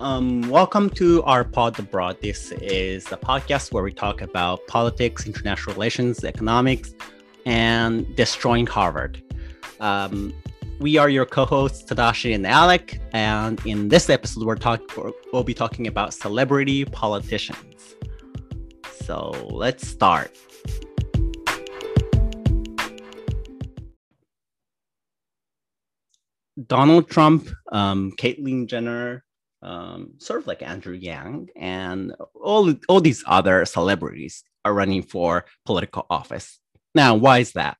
Um, welcome to our pod abroad. This is a podcast where we talk about politics, international relations, economics, and destroying Harvard. Um, we are your co-hosts Tadashi and Alec, and in this episode, we're talking we'll be talking about celebrity politicians. So let's start. Donald Trump, um, Caitlyn Jenner, um, sort of like Andrew Yang, and all all these other celebrities are running for political office. Now, why is that?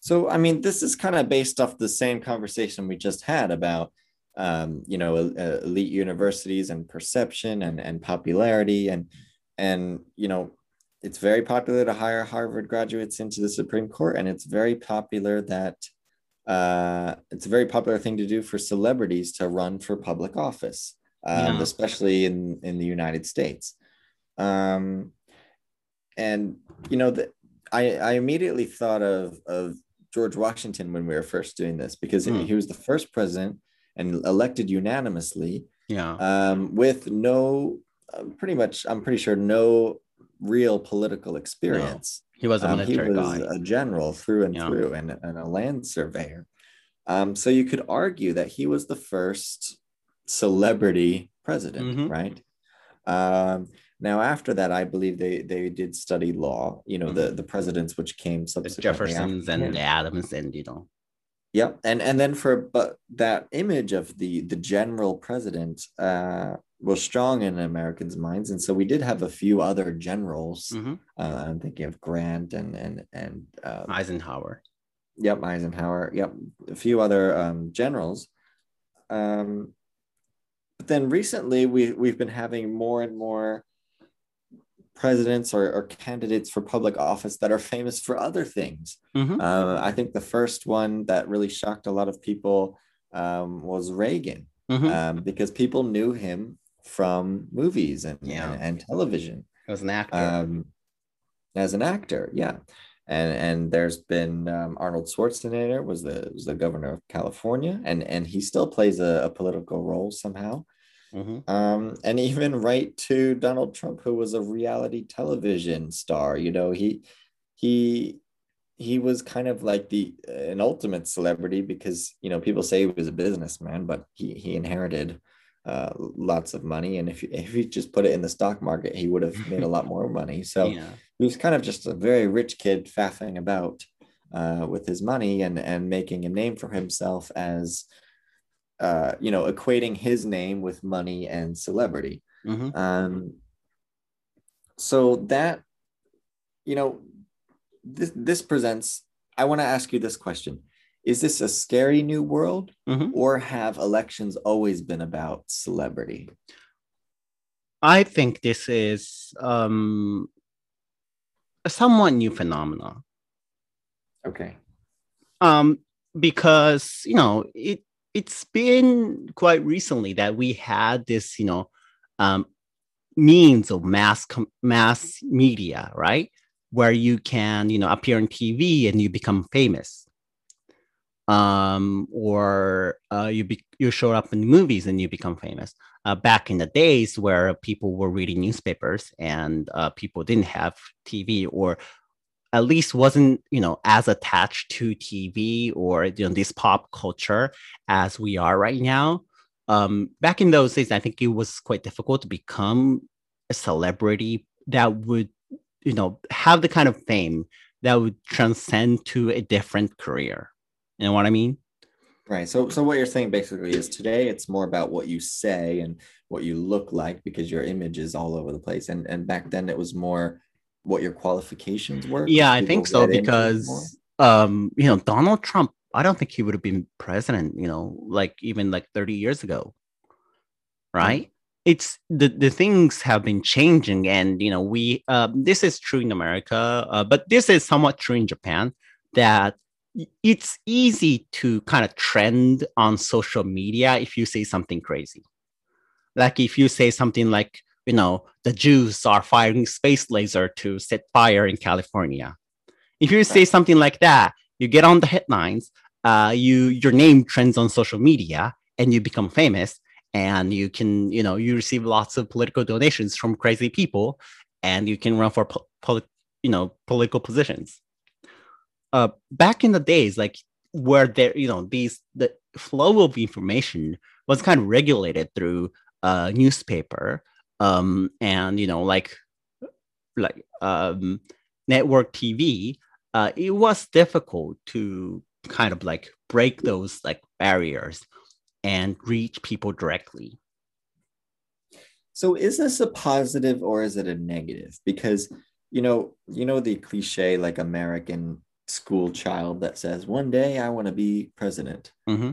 So, I mean, this is kind of based off the same conversation we just had about, um, you know, elite universities and perception and, and popularity. And, and, you know, it's very popular to hire Harvard graduates into the Supreme Court. And it's very popular that uh, it's a very popular thing to do for celebrities to run for public office, um, yeah. especially in, in the United States. Um, and, you know, the, I, I immediately thought of, of George Washington when we were first doing this because mm. he was the first president and elected unanimously. Yeah. Um, with no, uh, pretty much, I'm pretty sure no real political experience. No, he was a military um, he was guy. a general through and yeah. through, and, and a land surveyor. Um, so you could argue that he was the first celebrity president, mm-hmm. right? Um, now, after that, I believe they they did study law. You know, mm-hmm. the the presidents which came subsequently, the Jeffersons and the Adams, and you know. Yep, and and then for but that image of the the general president uh, was strong in Americans' minds, and so we did have a few other generals. Mm-hmm. Uh, I'm thinking of Grant and and and uh, Eisenhower. Yep, Eisenhower. Yep, a few other um, generals. Um, but then recently, we we've been having more and more presidents or, or, candidates for public office that are famous for other things. Mm-hmm. Uh, I think the first one that really shocked a lot of people um, was Reagan, mm-hmm. um, because people knew him from movies and, yeah. and, and, television. As an actor. Um, as an actor, yeah. And, and there's been um, Arnold Schwarzenegger was the was the governor of California, and and he still plays a, a political role somehow. Mm-hmm. Um, and even right to Donald Trump, who was a reality television star. You know, he he he was kind of like the an ultimate celebrity because you know people say he was a businessman, but he he inherited uh, lots of money, and if if he just put it in the stock market, he would have made a lot more money. So yeah. he was kind of just a very rich kid faffing about uh, with his money and and making a name for himself as uh, you know, equating his name with money and celebrity. Mm-hmm. Um, so that, you know, this this presents. I want to ask you this question: Is this a scary new world, mm-hmm. or have elections always been about celebrity? I think this is um, a somewhat new phenomenon. Okay. Um, because you know it it's been quite recently that we had this, you know, um, means of mass com- mass media, right? Where you can, you know, appear on TV and you become famous, um, or uh, you be- you show up in movies and you become famous. Uh, back in the days where people were reading newspapers and uh, people didn't have TV, or at least wasn't you know as attached to TV or you know this pop culture as we are right now. Um, back in those days, I think it was quite difficult to become a celebrity that would you know have the kind of fame that would transcend to a different career. You know what I mean? Right. So so what you're saying basically is today it's more about what you say and what you look like because your image is all over the place. And and back then it was more what your qualifications were? Yeah, I think so because um, you know, Donald Trump, I don't think he would have been president, you know, like even like 30 years ago. Right? Mm-hmm. It's the, the things have been changing, and you know, we uh, this is true in America, uh, but this is somewhat true in Japan that it's easy to kind of trend on social media if you say something crazy. Like if you say something like, you know, the Jews are firing space laser to set fire in California. If you say something like that, you get on the headlines. uh, you your name trends on social media and you become famous and you can you know you receive lots of political donations from crazy people and you can run for po- poli- you know political positions uh back in the days like where there you know these the flow of information was kind of regulated through a newspaper um and you know like like um network tv uh it was difficult to kind of like break those like barriers and reach people directly. So is this a positive or is it a negative? Because you know, you know the cliche like American school child that says, "One day I want to be president." Mm-hmm.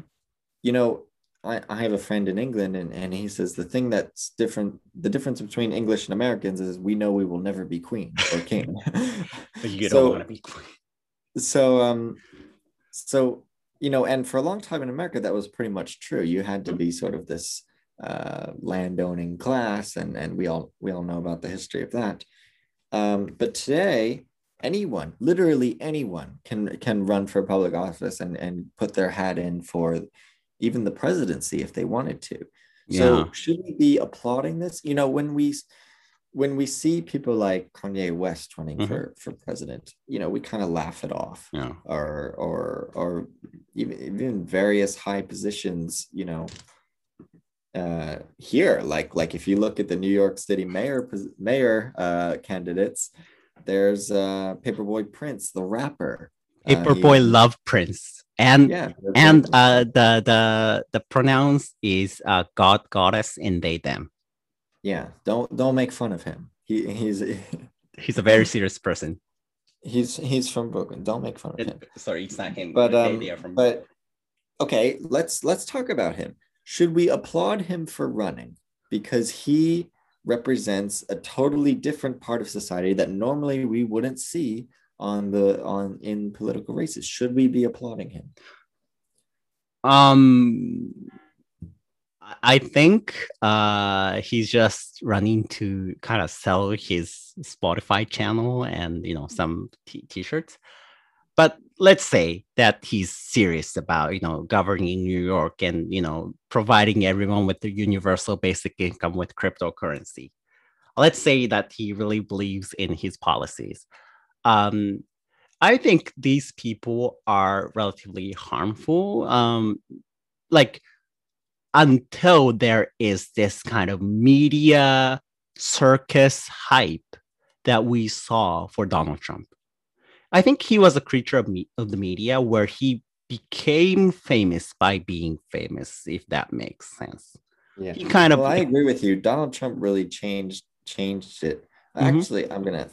You know, I, I have a friend in England, and, and he says the thing that's different, the difference between English and Americans is we know we will never be queen or king. but you so, don't want to be queen. So, um, so you know, and for a long time in America, that was pretty much true. You had to be sort of this uh, landowning class, and and we all we all know about the history of that. Um, but today, anyone, literally anyone, can can run for public office and and put their hat in for even the presidency if they wanted to. Yeah. So should we be applauding this? You know, when we when we see people like Kanye West running mm-hmm. for for president, you know, we kind of laugh it off. Yeah. Or or or even even various high positions, you know, uh, here, like like if you look at the New York City mayor mayor uh, candidates, there's uh, Paperboy Prince, the rapper. Uh, uh, love Prince, and yeah, and uh, the the the pronouns is uh, God goddess and they them. Yeah don't don't make fun of him. He he's he's a very serious person. He's he's from brooklyn. Don't make fun of him. sorry it's not him. But um from... but okay let's let's talk about him. Should we applaud him for running? Because he represents a totally different part of society that normally we wouldn't see on the on in political races should we be applauding him um I think uh, he's just running to kind of sell his Spotify channel and you know some t- t-shirts. But let's say that he's serious about you know governing New York and you know providing everyone with the universal basic income with cryptocurrency. Let's say that he really believes in his policies. Um, I think these people are relatively harmful. Um, like until there is this kind of media circus hype that we saw for Donald Trump. I think he was a creature of, me- of the media where he became famous by being famous, if that makes sense. Yeah, he kind of. Well, I agree with you. Donald Trump really changed changed it Mm-hmm. Actually, I'm gonna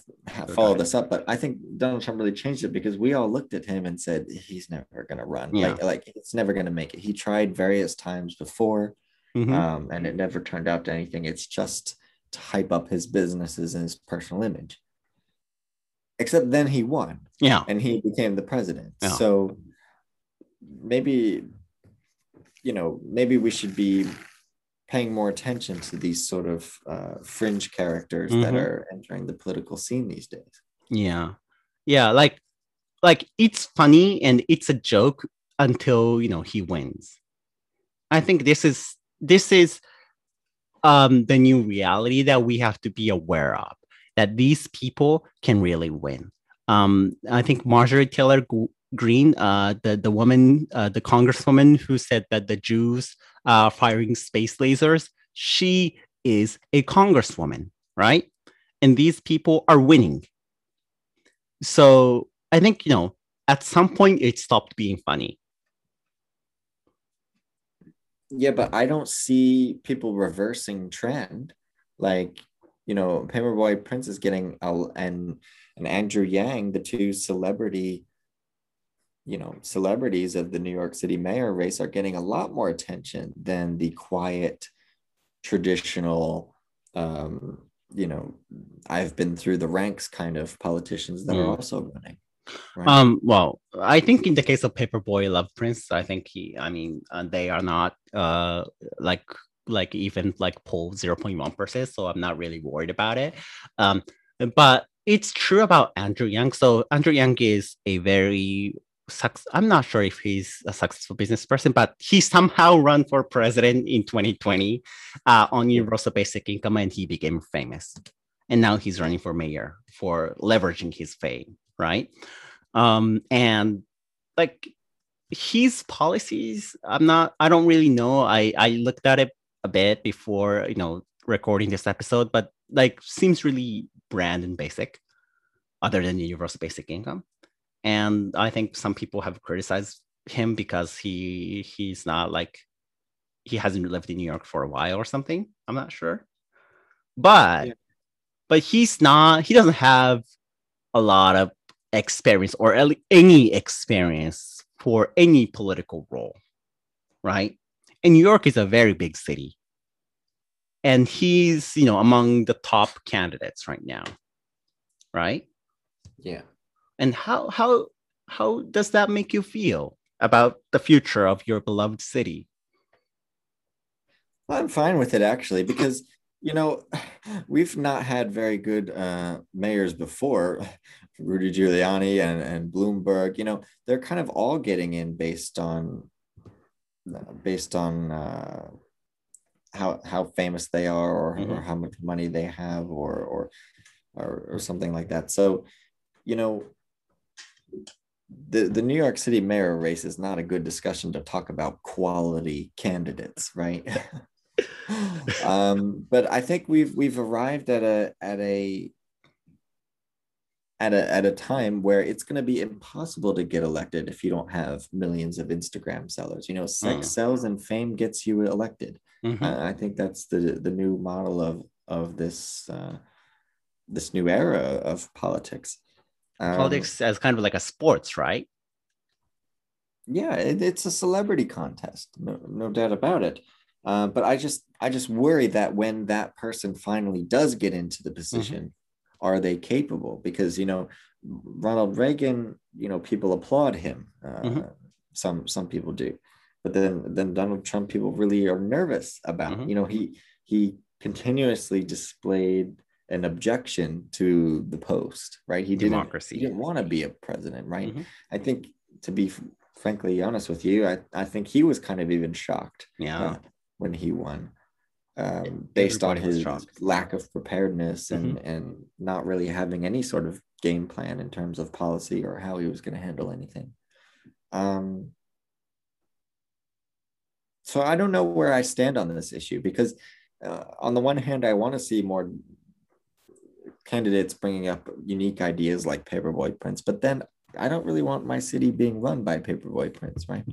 follow this up, but I think Donald Trump really changed it because we all looked at him and said he's never gonna run. Yeah. Like, like it's never gonna make it. He tried various times before, mm-hmm. um, and it never turned out to anything. It's just to hype up his businesses and his personal image. Except then he won. Yeah, and he became the president. Yeah. So maybe, you know, maybe we should be paying more attention to these sort of uh, fringe characters mm-hmm. that are entering the political scene these days. Yeah, yeah, like like it's funny and it's a joke until you know he wins. I think this is this is um, the new reality that we have to be aware of that these people can really win. Um, I think Marjorie Taylor Greene, uh, the the woman, uh, the congresswoman who said that the Jews uh, firing space lasers, she is a congresswoman, right? And these people are winning. So I think you know at some point it stopped being funny. Yeah, but I don't see people reversing trend. Like you know, Paperboy Prince is getting a, and and Andrew Yang, the two celebrity you know celebrities of the New York City mayor race are getting a lot more attention than the quiet traditional um, you know I've been through the ranks kind of politicians that mm. are also running. Right? Um, well, I think in the case of Paperboy Love Prince, I think he, I mean, uh, they are not uh like like even like pull 0.1 percent, so I'm not really worried about it. Um, but it's true about Andrew Yang. So Andrew Yang is a very I'm not sure if he's a successful business person, but he somehow ran for president in 2020 uh, on universal basic income, and he became famous. And now he's running for mayor for leveraging his fame, right? Um, and like his policies, I'm not, I don't really know. I I looked at it a bit before, you know, recording this episode, but like seems really brand and basic, other than universal basic income and I think some people have criticized him because he he's not like he hasn't lived in New York for a while or something. I'm not sure, but yeah. but he's not. He doesn't have a lot of experience or any experience for any political role, right? And New York is a very big city, and he's you know among the top candidates right now, right? Yeah. And how how how does that make you feel about the future of your beloved city? Well, I'm fine with it actually because you know we've not had very good uh, mayors before. Rudy Giuliani and, and Bloomberg, you know, they're kind of all getting in based on based on uh, how how famous they are or, mm-hmm. or how much money they have or or or, or something like that. So, you know, the, the New York City mayor race is not a good discussion to talk about quality candidates, right? um, but I think we've we've arrived at a at a at a at a time where it's going to be impossible to get elected if you don't have millions of Instagram sellers. You know, sex mm. sells and fame gets you elected. Mm-hmm. Uh, I think that's the the new model of of this uh, this new era of politics. Um, Politics as kind of like a sports, right? Yeah, it, it's a celebrity contest, no, no doubt about it. Uh, but I just I just worry that when that person finally does get into the position, mm-hmm. are they capable? Because you know, Ronald Reagan, you know, people applaud him. Uh, mm-hmm. Some some people do, but then then Donald Trump, people really are nervous about. Mm-hmm. You know, he he continuously displayed an objection to the post, right? He didn't, Democracy. He didn't want to be a president, right? Mm-hmm. I think, to be frankly honest with you, I, I think he was kind of even shocked. Yeah. Uh, when he won, um, based Everybody on his lack of preparedness and mm-hmm. and not really having any sort of game plan in terms of policy or how he was going to handle anything. Um, so I don't know where I stand on this issue because, uh, on the one hand, I want to see more candidates bringing up unique ideas like paperboy prince, but then I don't really want my city being run by paperboy prince, right?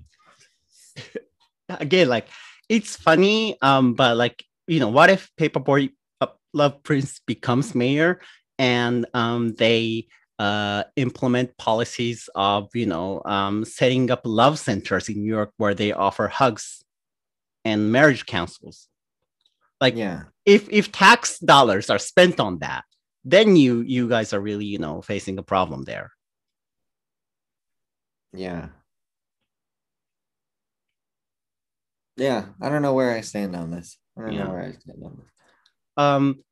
Again, like it's funny, um, but like you know, what if paperboy uh, love prince becomes mayor and um, they uh, implement policies of you know um, setting up love centers in New York where they offer hugs and marriage councils. Like, yeah, if if tax dollars are spent on that, then you you guys are really you know facing a problem there. Yeah. Yeah i don't know where i stand on this. I don't yeah. know where i stand on this. Um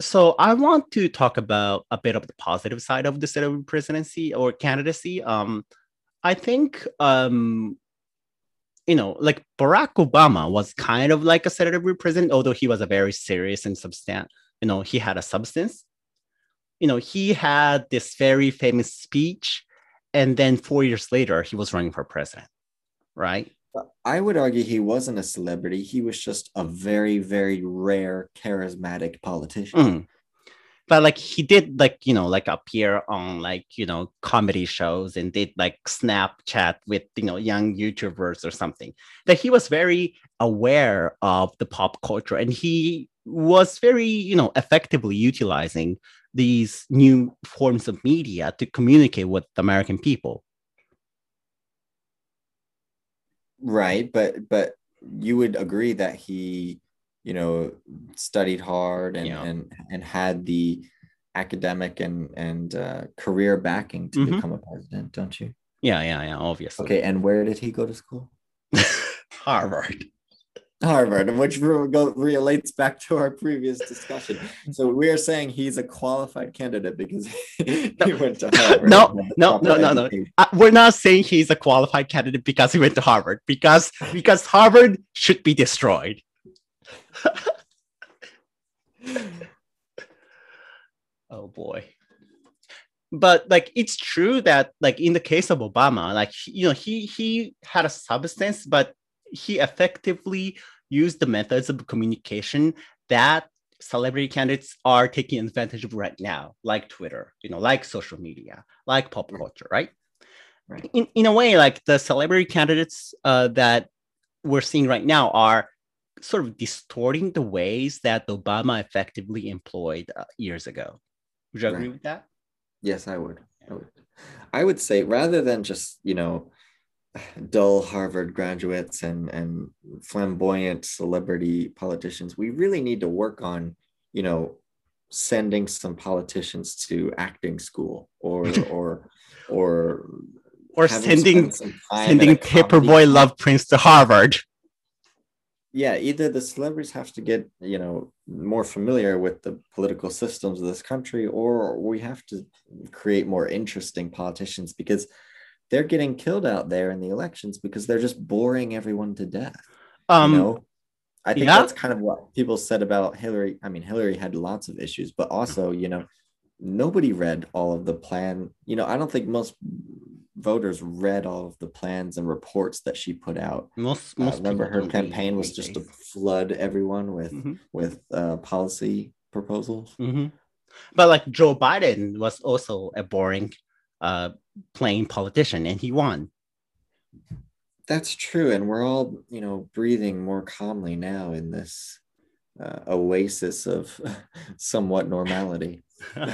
so i want to talk about a bit of the positive side of the Senate presidency or candidacy. Um i think um you know, like Barack Obama was kind of like a senator president, although he was a very serious and substantial, you know, he had a substance you know, he had this very famous speech, and then four years later, he was running for president, right? I would argue he wasn't a celebrity. He was just a very, very rare, charismatic politician. Mm. But like he did, like you know, like appear on like you know comedy shows and did like Snapchat with you know young YouTubers or something. That he was very aware of the pop culture and he was very you know effectively utilizing these new forms of media to communicate with the American people. Right, but but you would agree that he, you know, studied hard and yeah. and and had the academic and and uh, career backing to mm-hmm. become a president, don't you? Yeah, yeah, yeah. Obviously. Okay, and where did he go to school? Harvard. Harvard, which relates back to our previous discussion. So we are saying he's a qualified candidate because he went to Harvard. No, no, no, no, no. Uh, we're not saying he's a qualified candidate because he went to Harvard. Because because Harvard should be destroyed. oh boy. But like it's true that like in the case of Obama, like you know he he had a substance, but he effectively used the methods of communication that celebrity candidates are taking advantage of right now, like Twitter, you know, like social media, like pop culture, right? Right. In, in a way, like the celebrity candidates uh, that we're seeing right now are sort of distorting the ways that Obama effectively employed uh, years ago. Would you agree right. with that? Yes, I would. I would. I would say rather than just you know dull Harvard graduates and and flamboyant celebrity politicians, we really need to work on, you know, sending some politicians to acting school or or or or sending sending Paperboy Love Prince to Harvard. Yeah, either the celebrities have to get you know more familiar with the political systems of this country, or we have to create more interesting politicians because they're getting killed out there in the elections because they're just boring everyone to death. Um, you know, I think yeah. that's kind of what people said about Hillary. I mean, Hillary had lots of issues, but also, you know, nobody read all of the plan. You know, I don't think most voters read all of the plans and reports that she put out. Most, uh, most uh, remember her campaign was just to flood everyone with mm-hmm. with uh, policy proposals. Mm-hmm. But like Joe Biden was also a boring uh, playing politician and he won. That's true. And we're all, you know, breathing more calmly now in this uh, oasis of somewhat normality.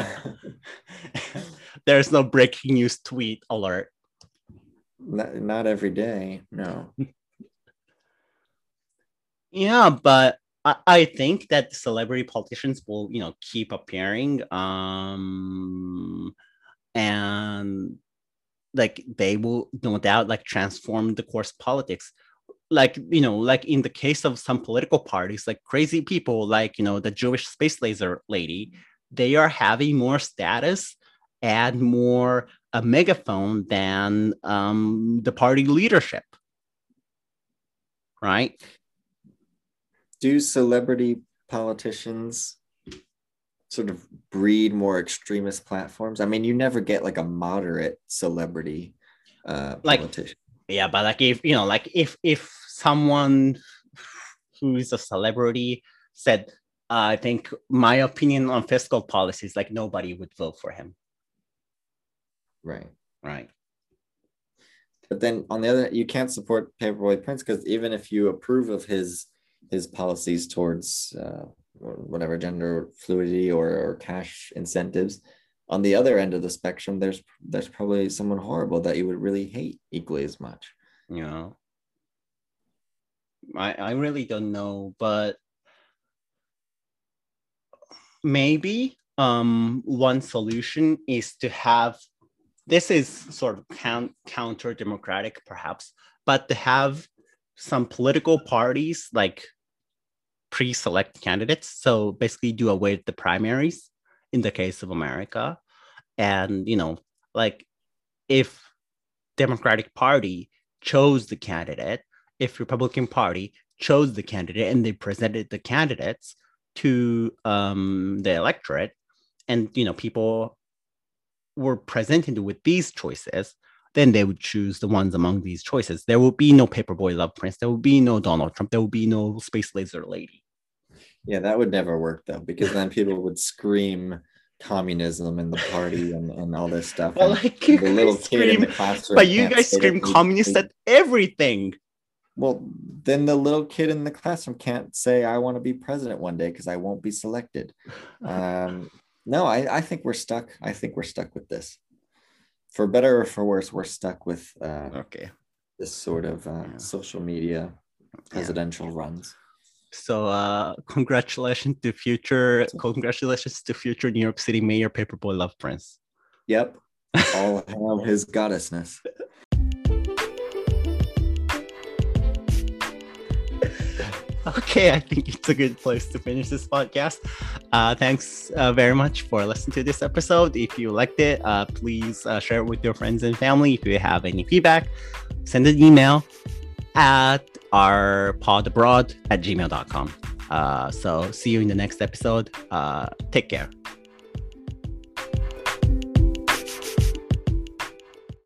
There's no breaking news tweet alert. Not, not every day, no. yeah, but I, I think that celebrity politicians will, you know, keep appearing. Um, and like they will no doubt like transform the course politics. Like you know like in the case of some political parties like crazy people like you know the jewish space laser lady they are having more status and more a megaphone than um, the party leadership. Right? Do celebrity politicians sort of breed more extremist platforms? I mean, you never get like a moderate celebrity uh, like, politician. Yeah, but like if you know, like if if someone who is a celebrity said, uh, "I think my opinion on fiscal policies," like nobody would vote for him. Right. Right. But then on the other, you can't support Paperboy Prince because even if you approve of his his policies towards uh, or whatever gender fluidity or, or cash incentives. On the other end of the spectrum there's there's probably someone horrible that you would really hate equally as much. Know i i really don't know but maybe um one solution is to have this is sort of count, counter democratic perhaps but to have some political parties like pre-select candidates. So basically do away with the primaries in the case of America. And, you know, like if Democratic Party chose the candidate, if Republican Party chose the candidate and they presented the candidates to um, the electorate, and you know people were presented with these choices, then they would choose the ones among these choices. There will be no Paperboy Love Prince. There will be no Donald Trump. There will be no Space Laser Lady. Yeah, that would never work though, because then people would scream communism and the party and, and all this stuff. Well, like the little scream, kid in the classroom. But you guys scream communist at everything. Well, then the little kid in the classroom can't say, I want to be president one day because I won't be selected. Um, no, I, I think we're stuck. I think we're stuck with this. For better or for worse, we're stuck with uh, okay this sort of uh, yeah. social media presidential yeah. runs. So uh, congratulations to future congratulations to future New York City Mayor Paperboy Love Prince. Yep. All hail his goddessness. okay, I think it's a good place to finish this podcast. Uh, thanks uh, very much for listening to this episode. If you liked it, uh, please uh, share it with your friends and family. If you have any feedback, send an email at our podbroad at gmail.com. Uh, so see you in the next episode. Uh, take care.